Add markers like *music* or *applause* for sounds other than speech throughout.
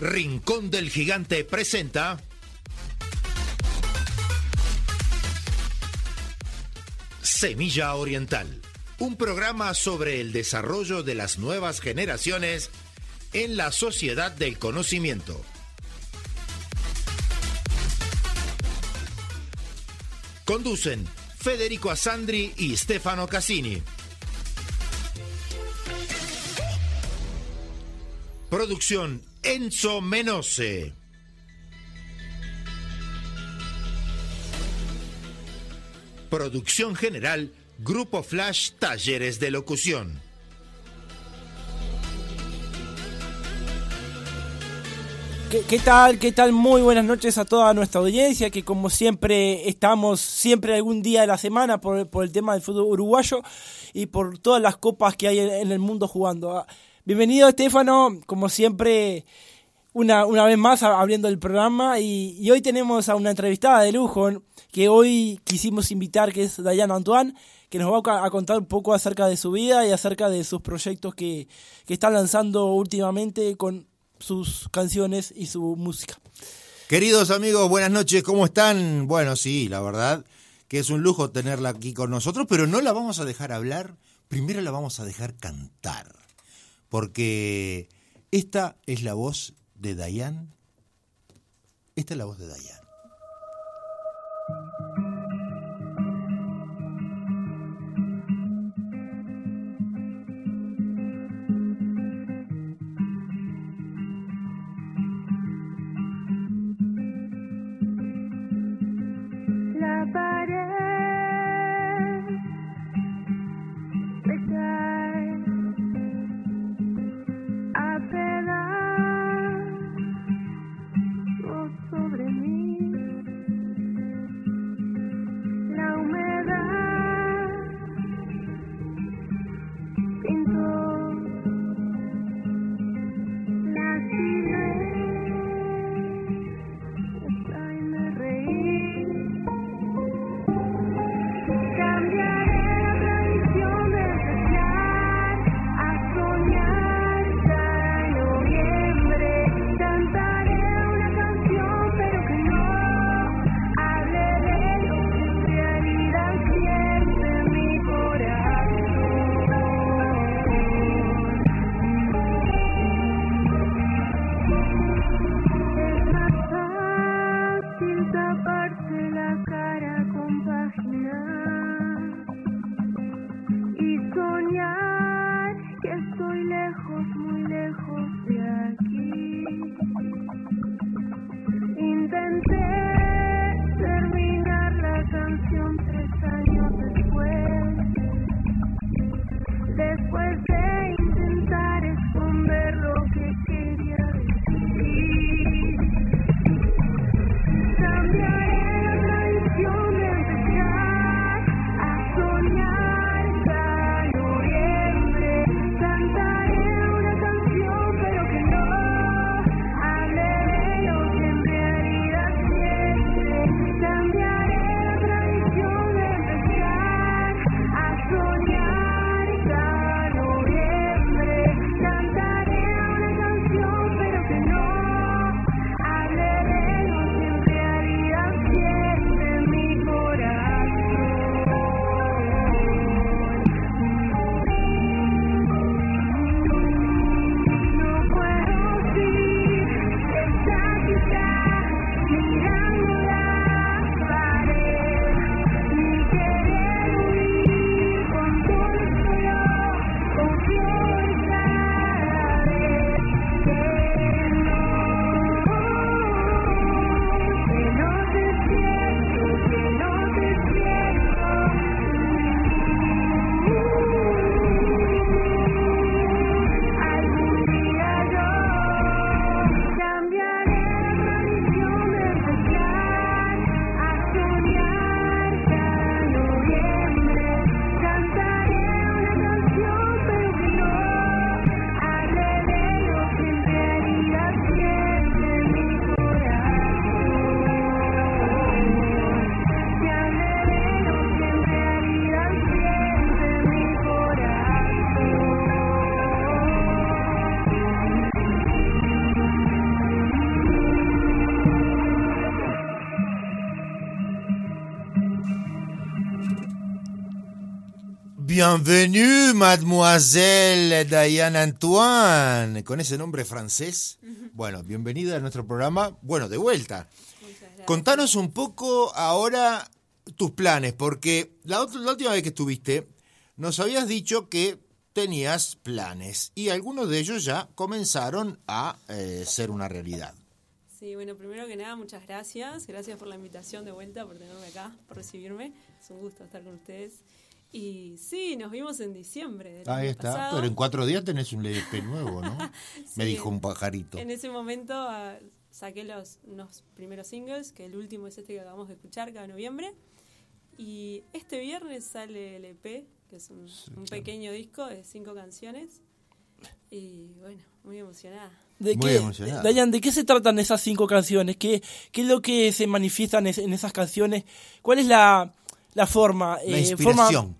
Rincón del Gigante presenta Semilla Oriental, un programa sobre el desarrollo de las nuevas generaciones en la sociedad del conocimiento. Conducen Federico Asandri y Stefano Cassini. Producción Enzo Menose. Producción general Grupo Flash Talleres de Locución. ¿Qué, tal? ¿Qué tal? Muy buenas noches a toda nuestra audiencia, que como siempre estamos siempre algún día de la semana por, el tema del fútbol uruguayo y por todas las copas que hay en, el mundo jugando. Bienvenido Estefano, como siempre una, una vez más abriendo el programa. Y, hoy tenemos a una entrevistada de lujo que hoy quisimos invitar, que es Dayana Antoine, que nos va a contar un poco acerca de su vida y acerca de sus proyectos que, que están lanzando últimamente con sus canciones y su música. Queridos amigos, buenas noches, ¿cómo están? Bueno, sí, la verdad que es un lujo tenerla aquí con nosotros, pero no la vamos a dejar hablar, primero la vamos a dejar cantar, porque esta es la voz de Dayan. Esta es la voz de Dayan. Bienvenue, mademoiselle Diane Antoine, con ese nombre francés. Bueno, bienvenida a nuestro programa. Bueno, de vuelta. Contanos un poco ahora tus planes, porque la, la última vez que estuviste nos habías dicho que tenías planes y algunos de ellos ya comenzaron a eh, ser una realidad. Sí, bueno, primero que nada, muchas gracias. Gracias por la invitación de vuelta, por tenerme acá, por recibirme. Es un gusto estar con ustedes. Y sí, nos vimos en diciembre. Del Ahí año está, pasado. pero en cuatro días tenés un LP nuevo, ¿no? *laughs* Me dijo un pajarito. En ese momento ah, saqué los unos primeros singles, que el último es este que acabamos de escuchar, cada noviembre. Y este viernes sale el EP, que es un, un pequeño disco de cinco canciones. Y bueno, muy emocionada. ¿De Muy qué, emocionado. Dayan, ¿de qué se tratan esas cinco canciones? ¿Qué, qué es lo que se manifiesta en, es- en esas canciones? ¿Cuál es la, la forma? La eh, inspiración. forma-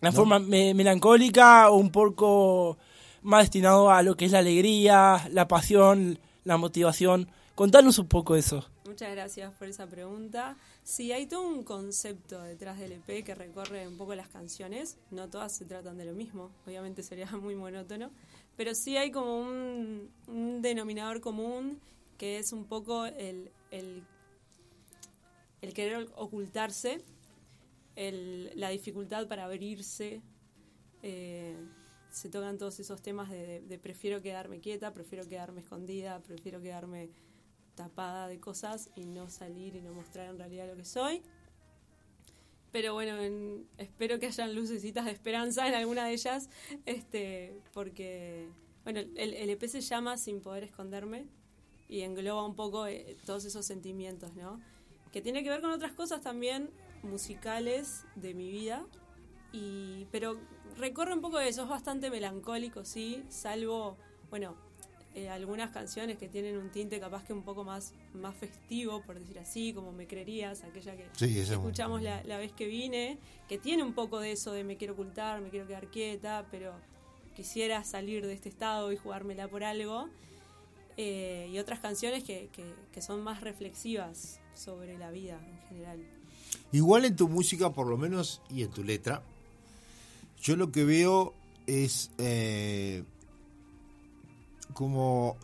¿La forma me- melancólica o un poco más destinado a lo que es la alegría, la pasión, la motivación? Contanos un poco eso. Muchas gracias por esa pregunta. Sí, hay todo un concepto detrás del EP que recorre un poco las canciones. No todas se tratan de lo mismo, obviamente sería *laughs* muy monótono, pero sí hay como un, un denominador común que es un poco el, el, el querer ocultarse, el- la dificultad para abrirse. eh, se tocan todos esos temas de, de- de prefiero quedarme quieta, prefiero quedarme escondida, prefiero quedarme tapada de cosas y no salir y no mostrar en realidad lo que soy. Pero bueno, en- espero que hayan lucecitas de esperanza en alguna de ellas, este, porque bueno, el, el EP se llama Sin poder esconderme y engloba un poco eh, todos esos sentimientos, ¿no? Que tiene que ver con otras cosas también musicales de mi vida, y, pero recorre un poco de eso, es bastante melancólico, sí, salvo, bueno, eh, algunas canciones que tienen un tinte capaz que un poco más, más festivo, por decir así, como Me Creerías, aquella que Sí, escuchamos la, la vez que vine, que tiene un poco de eso de me quiero ocultar, me quiero quedar quieta, pero quisiera salir de este estado y jugármela por algo. Eh, y otras canciones que, que, que son más reflexivas sobre la vida en general. Igual en tu música, por lo menos, y en tu letra, yo lo que veo es eh, como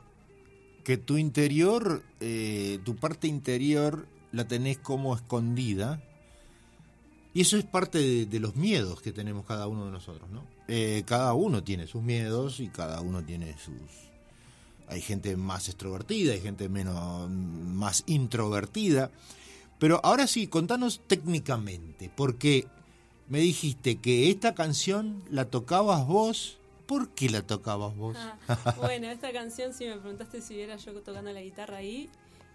que tu interior, eh, tu parte interior, la tenés como escondida. Y eso es parte de, los miedos que tenemos cada uno de nosotros, ¿no? Eh, cada uno tiene sus miedos y cada uno tiene sus... Hay gente más extrovertida, hay gente menos, más introvertida. Pero ahora sí, contanos técnicamente, porque me dijiste que esta canción la tocabas vos. ¿Por qué la tocabas vos? Ah, bueno, esta canción, si me preguntaste si era yo tocando la guitarra ahí,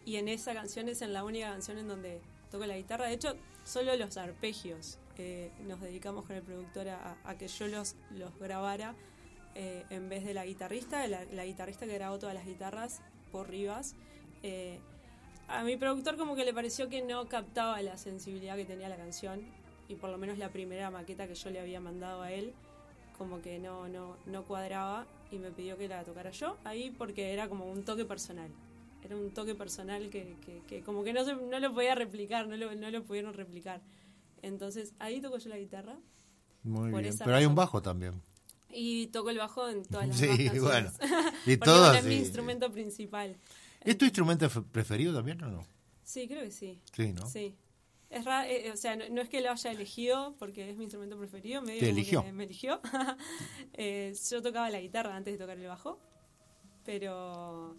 y en esa canción es en la única canción en donde toco la guitarra. De hecho, solo los arpegios eh, nos dedicamos con el productor a, a que yo los, los grabara eh, en vez de la guitarrista, la, la guitarrista que grabó todas las guitarras por Rivas. Eh, a mi productor como que le pareció que no captaba la sensibilidad que tenía la canción y por lo menos la primera maqueta que yo le había mandado a él como que no, no, no cuadraba y me pidió que la tocara yo ahí porque era como un toque personal. Era un toque personal que, que, que como que no, se, no lo podía replicar, no lo, no lo pudieron replicar. Entonces ahí toco yo la guitarra Muy bien. Pero hay un razón. bajo también. Y toco el bajo en todas las *laughs* Sí, *laughs* bueno. *laughs* Y todas, bueno, es mi sí. instrumento principal. ¿Es tu instrumento fe- preferido también o no? Sí, creo que sí. Sí, ¿no? Sí. Es ra- eh, o sea, no, no es que lo haya elegido porque es mi instrumento preferido, medio Te eligió. que me eligió. Eh, yo tocaba la guitarra antes de tocar el bajo, pero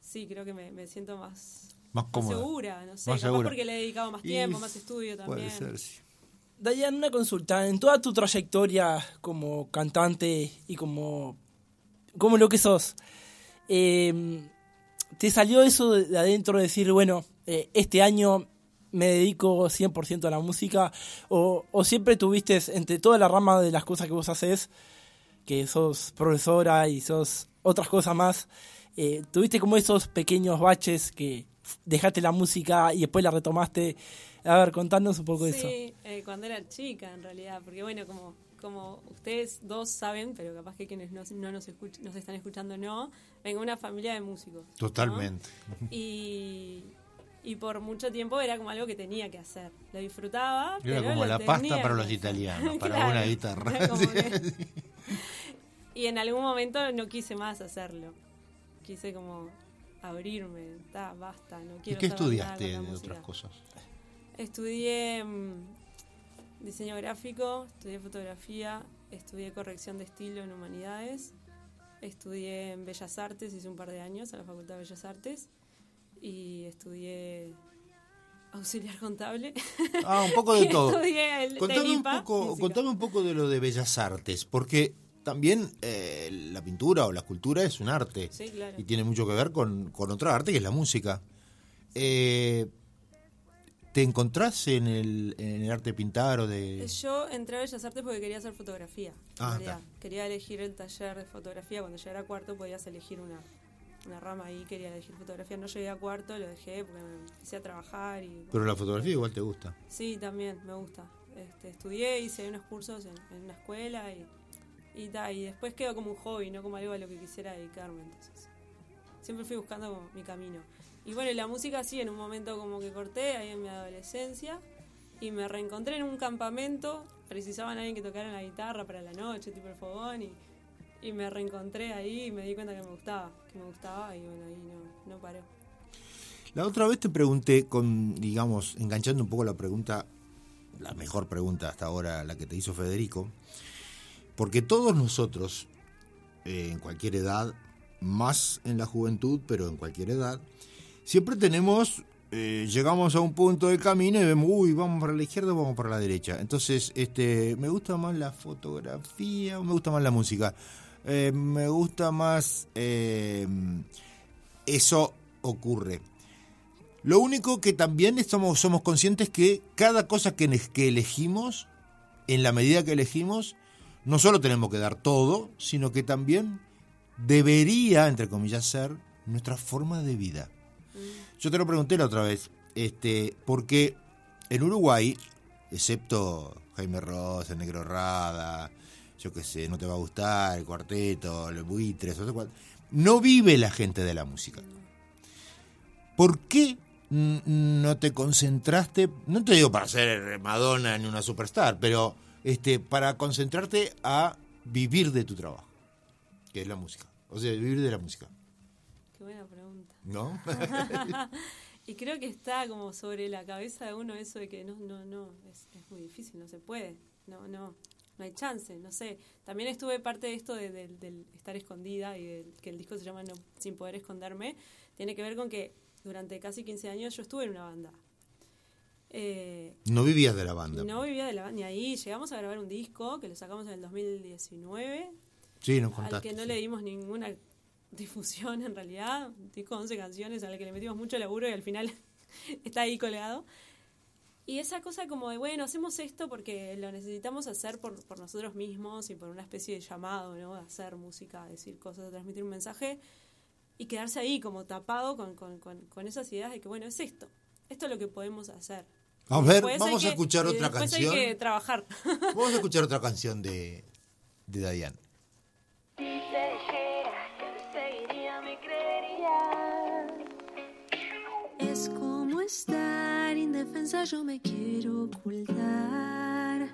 sí, creo que me, me siento más, Más más segura, no sé, Más capaz porque le he dedicado más Y tiempo, más estudio también. Puede ser, sí. Dayan, una consulta. En toda tu trayectoria como cantante y como, como lo que sos, eh, ¿te salió eso de de adentro de decir, bueno, eh, este año me dedico 100% a la música? O, ¿O siempre tuviste entre toda la rama de las cosas que vos haces, que sos profesora y sos otras cosas más, eh, tuviste como esos pequeños baches que dejaste la música y después la retomaste? A ver, contanos un poco de eso. Sí, eh, cuando era chica en realidad, porque bueno, como, como ustedes dos saben, pero capaz que quienes no, no nos, escuch- nos están escuchando no, vengo de una familia de músicos. ¿no? Totalmente. Y, Y por mucho tiempo era como algo que tenía que hacer. Lo disfrutaba. Era pero como lo la tenía pasta para los italianos, *laughs* para Claro, una guitarra. *laughs* que- y en algún momento no quise más hacerlo. Quise como abrirme, ta, basta, no ¿Y quiero qué saber nada estudiaste de otras cosas? Estudié mm, diseño gráfico, estudié fotografía, estudié corrección de estilo en humanidades, estudié en Bellas Artes, hice un par de años en la Facultad de Bellas Artes y estudié auxiliar contable. Ah, un poco de *laughs* todo. el Contame un, poco, contame un poco de lo de Bellas Artes, porque también eh, la pintura o la escultura es un arte Sí, claro. y tiene mucho que ver con, con otra arte que es la música. Eh, ¿Te encontrás en el, en el arte de pintar o de...? Yo entré a Bellas Artes porque quería hacer fotografía. Ah. Quería elegir el taller de fotografía. Cuando llegara a cuarto podías elegir una, una rama ahí. Quería elegir fotografía. No llegué a cuarto, lo dejé porque me empecé a trabajar. y Pero la fotografía igual te gusta. Sí, también, me gusta. Este, estudié, hice unos cursos en, en una escuela y, y, ta, y después quedó como un hobby, no como algo a lo que quisiera dedicarme. Entonces, siempre fui buscando mi camino. Y bueno, la música sí, en un momento como que corté, ahí en mi adolescencia, y me reencontré en un campamento, precisaban a alguien que tocara la guitarra para la noche, tipo el fogón, y, y me reencontré ahí y me di cuenta que me gustaba, que me gustaba, y bueno, ahí no, no paré. La otra vez te pregunté, con, digamos, enganchando un poco la pregunta, la mejor pregunta hasta ahora, la que te hizo Federico, porque todos nosotros, eh, en cualquier edad, más en la juventud, pero en cualquier edad, siempre tenemos, eh, llegamos a un punto del camino y vemos, uy, vamos para la izquierda o vamos para la derecha. Entonces, este, me gusta más la fotografía me gusta más la música. Eh, me gusta más... eh, eso ocurre. Lo único que también somos, somos conscientes que cada cosa que, que elegimos, en la medida que elegimos, no solo tenemos que dar todo, sino que también debería, entre comillas, ser nuestra forma de vida. Yo te lo pregunté la otra vez, este, porque en Uruguay, excepto Jaime Ross, el Negro Rada, yo qué sé, no te va a gustar, el cuarteto, los buitres, no vive la gente de la música. ¿Por qué no te concentraste, no te digo para ser Madonna ni una superstar, pero este, para concentrarte a vivir de tu trabajo, que es la música? O sea, vivir de la música, Qué buena pregunta. ¿no? *laughs* Y creo que está como sobre la cabeza de uno eso de que no, no, no, es, es muy difícil, no se puede, no, no, no hay chance, no sé. También estuve parte de esto de- del estar escondida y del, que el disco se llama no, Sin Poder Esconderme, tiene que ver con que durante casi 15 años yo estuve en una banda. Eh, No vivías de la banda. no vivía de la banda, ni ahí. Llegamos a grabar un disco que lo sacamos en el 2019, Sí, nos al contaste. que no sí. le dimos ninguna difusión en realidad, un disco de 11 canciones al que le metimos mucho laburo y al final *laughs* está ahí colgado. Y esa cosa como de, bueno, hacemos esto porque lo necesitamos hacer por, por nosotros mismos y por una especie de llamado, ¿no? De hacer música, decir cosas, transmitir un mensaje y quedarse ahí como tapado con, con, con, con esas ideas de que, bueno, es esto, esto es lo que podemos hacer. A ver, Después vamos a que- escuchar y otra canción. hay que trabajar. Vamos a escuchar otra canción de, de Dayan. Estar indefensa, yo me quiero ocultar.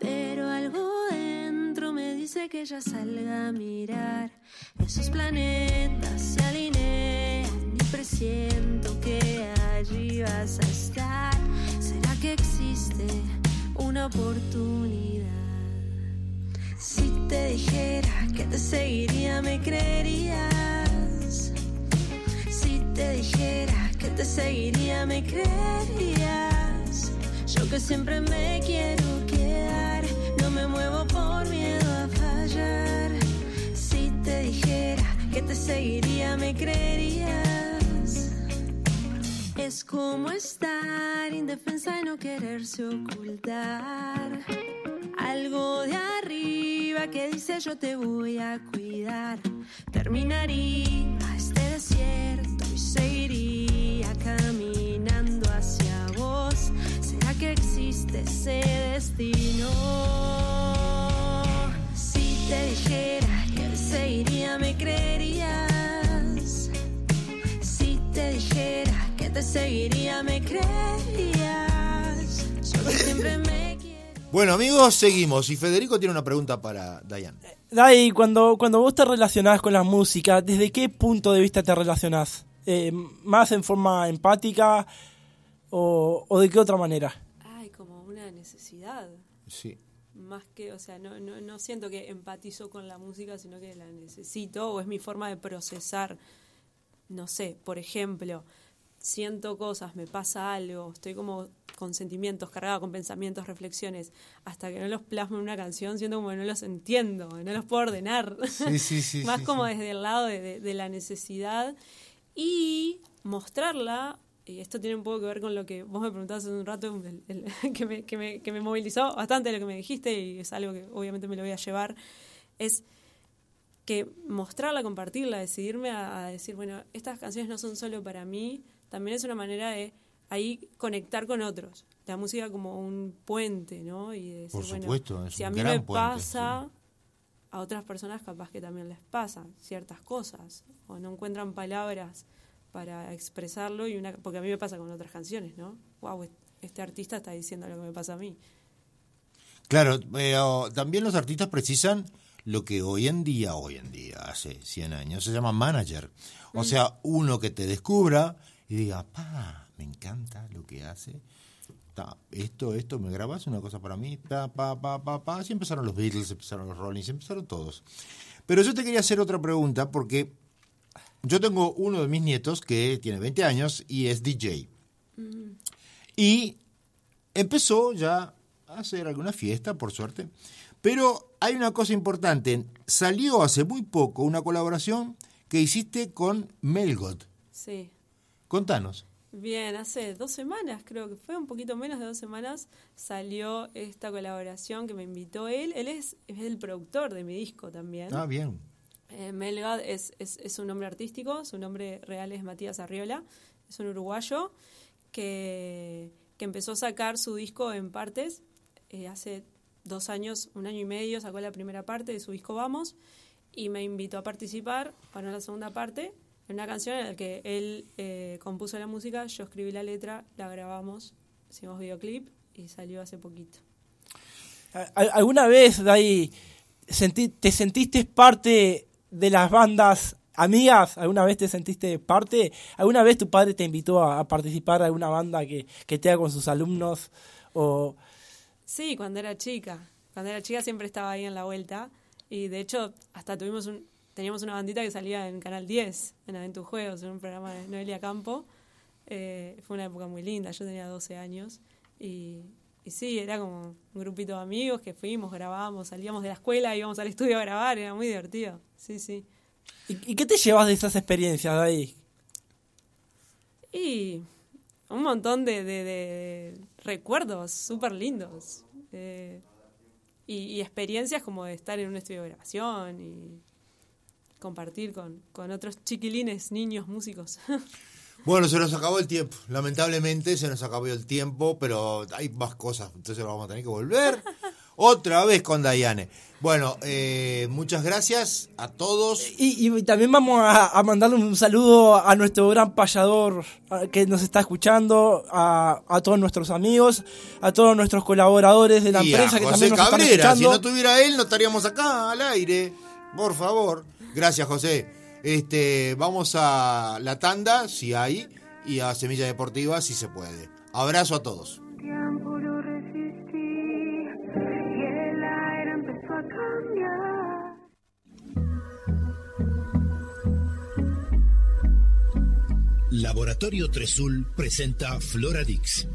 Pero algo dentro me dice que ya salga a mirar. Esos planetas se alinean y presiento que allí vas a estar. ¿Será que existe una oportunidad? Si te dijera que te seguiría, me creerías. Si te dijera te seguiría, me creerías. Yo que siempre me quiero quedar, no me muevo por miedo a fallar. Si te dijera que te seguiría, me creerías. Es como estar indefensa y no quererse ocultar. Algo de arriba que dice yo te voy a cuidar. Terminaría este desierto y seguiría caminando hacia vos. ¿Será que existe ese destino? Si te dijera que te seguiría, me creerías. Si te dijera que te seguiría, me creerías. Solo siempre me quiero. Bueno, amigos, seguimos. Y Federico tiene una pregunta para Dayan. Dai, cuando, cuando vos te relacionás con la música, ¿desde qué punto de vista te relacionás? Eh, ¿Más en forma empática o, o de qué otra manera? Ay, como una necesidad. Sí. Más que, o sea, no, no, no siento que empatizo con la música, sino que la necesito o es mi forma de procesar. No sé, por ejemplo, siento cosas, me pasa algo, estoy como con sentimientos, cargada con pensamientos, reflexiones, hasta que no los plasmo en una canción, siento como que no los entiendo, no los puedo ordenar. Sí, sí, sí, *laughs* Más sí, como sí. desde el lado de, de- de la necesidad y mostrarla. Y esto tiene un poco que ver con lo que vos me preguntabas hace un rato, el- el- *laughs* que, me, que, me, que me movilizó bastante lo que me dijiste y es algo que obviamente me lo voy a llevar, es que mostrarla, compartirla, decidirme a, a decir, bueno, estas canciones no son solo para mí, también es una manera de ahí conectar con otros. La música como un puente, ¿no? Y de decir, Por bueno, supuesto, es si un a mí gran me puente, pasa, a otras personas capaz que también les pasan ciertas cosas o no encuentran palabras para expresarlo y una porque a mí me pasa con otras canciones, ¿no? Wow, este artista está diciendo lo que me pasa a mí. Claro, pero también los artistas precisan lo que hoy en día, hoy en día, hace 100 años, se llama manager. O sea, uno que te descubra y diga, pa, me encanta lo que hace. Ta, esto, esto, me grabas una cosa para mí, pa, pa, pa, pa, pa. Así empezaron los Beatles, empezaron los Rollins, empezaron todos. Pero yo te quería hacer otra pregunta porque yo tengo uno de mis nietos que tiene 20 años y es DJ. Y empezó ya a hacer alguna fiesta, por suerte. Pero hay una cosa importante. Salió hace muy poco una colaboración que hiciste con Melgot. Sí. Contanos. Bien, hace dos semanas, creo que fue un poquito menos de dos semanas, salió esta colaboración que me invitó él. Él es, es el productor de mi disco también. Ah, bien. Eh, Melgad es, es, es un nombre artístico, su nombre real es Matías Arriola, es un uruguayo que, que empezó a sacar su disco en partes. eh, hace dos años, un año y medio, sacó la primera parte de su disco Vamos y me invitó a participar para la segunda parte en una canción en la que él eh, compuso la música, yo escribí la letra, la grabamos, hicimos videoclip y salió hace poquito. ¿Al- ¿Alguna vez, Dai, senti- te sentiste parte de las bandas amigas? ¿Alguna vez te sentiste parte? ¿Alguna vez tu padre te invitó a, a participar de alguna banda que, que te haga con sus alumnos? O, Sí, cuando era chica. Cuando era chica siempre estaba ahí en la vuelta. Y de hecho, hasta tuvimos un, teníamos una bandita que salía en Canal 10, en Aventus Juegos, en un programa de Noelia Campo. Eh, fue una época muy linda, yo tenía 12 años. Y, y sí, era como un grupito de amigos que fuimos, grabábamos, salíamos de la escuela, íbamos al estudio a grabar, era muy divertido. Sí, sí. ¿y, y qué te llevas de esas experiencias, Dai? Y un montón de, de- de recuerdos súper lindos. eh, y, y experiencias como de estar en un estudio de grabación y compartir con, con otros chiquilines, niños, músicos. *laughs* Bueno, se nos acabó el tiempo. Lamentablemente se nos acabó el tiempo, pero hay más cosas. Entonces vamos a tener que volver *laughs* otra vez con Dayane. Bueno, eh, muchas gracias a todos. Y, y también vamos a, a mandarle un saludo a nuestro gran payador que nos está escuchando, a, a todos nuestros amigos, a todos nuestros colaboradores de la y a empresa que también nos están Cabrera. Si escuchando. no tuviera él, no estaríamos acá al aire. Por favor. Gracias, José. Este, vamos a la tanda, si hay, y a Semilla Deportiva, si se puede. Abrazo a todos. Laboratorio Tresul presenta Floradix,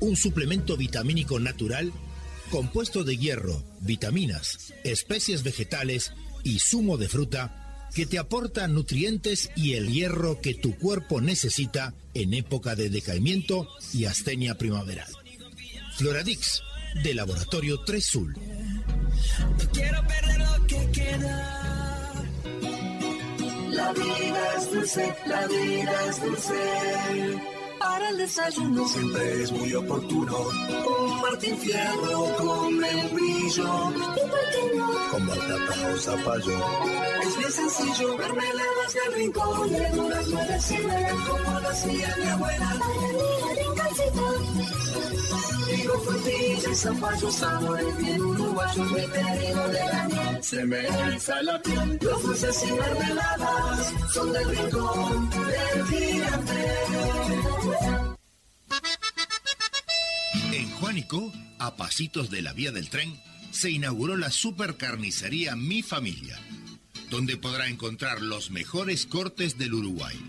un suplemento vitamínico natural compuesto de hierro, vitaminas, especies vegetales y zumo de fruta que te aporta nutrientes y el hierro que tu cuerpo necesita en época de decaimiento y astenia primaveral. Floradix, de Laboratorio Tresul. La vida es dulce, la vida es dulce. Para el desayuno siempre es muy oportuno. Un Martín Fierro con membrillo. ¿Y por qué no? Con batata o zapallo. Es bien sencillo, mermeladas del rincón. Verduras no deciden como lo hacía mi abuela. Para mí, rinconcito. Digo frutilla y zapallo, sabores bien uruguayos. Mi pedido de la miel se me eriza la piel. Los dulces y mermeladas son del rincón del gigante. A pasitos de la vía del tren, se inauguró la supercarnicería Mi Familia, donde podrá encontrar los mejores cortes del Uruguay.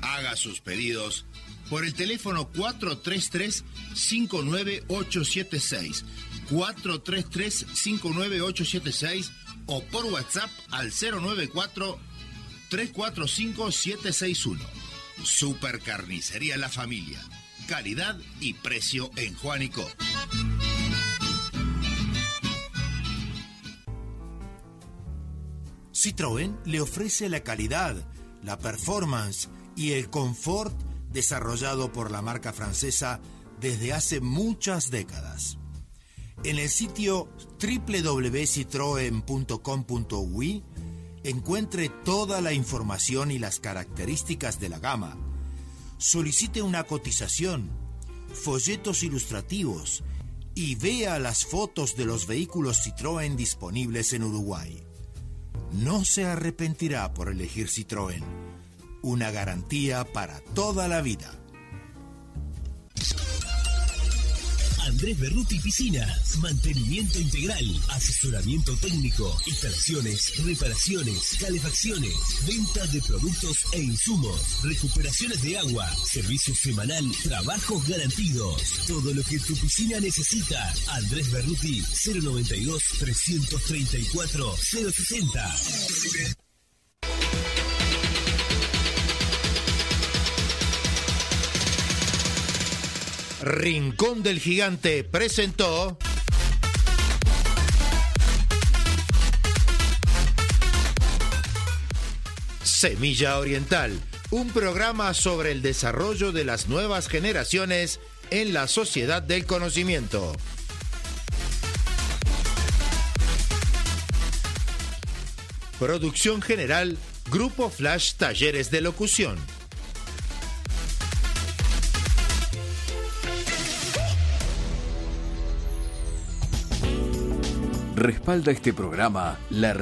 Haga sus pedidos por el teléfono 433-59876, 433-59876 o por WhatsApp al 094-345-761. Supercarnicería La Familia. Calidad y precio en Juanico. Citroën le ofrece la calidad, la performance y el confort desarrollado por la marca francesa desde hace muchas décadas. En el sitio www.citroen.com.ui encuentre toda la información y las características de la gama. Solicite una cotización, folletos ilustrativos y vea las fotos de los vehículos Citroën disponibles en Uruguay. No se arrepentirá por elegir Citroën. Una garantía para toda la vida. Andrés Berruti Piscinas, mantenimiento integral, asesoramiento técnico, instalaciones, reparaciones, calefacciones, venta de productos e insumos, recuperaciones de agua, servicio semanal, trabajos garantidos, todo lo que tu piscina necesita. Andrés Berruti 092 334 060. Rincón del Gigante presentó Semilla Oriental, un programa sobre el desarrollo de las nuevas generaciones en la sociedad del conocimiento. Producción general, Grupo Flash Talleres de Locución. Respalda este programa la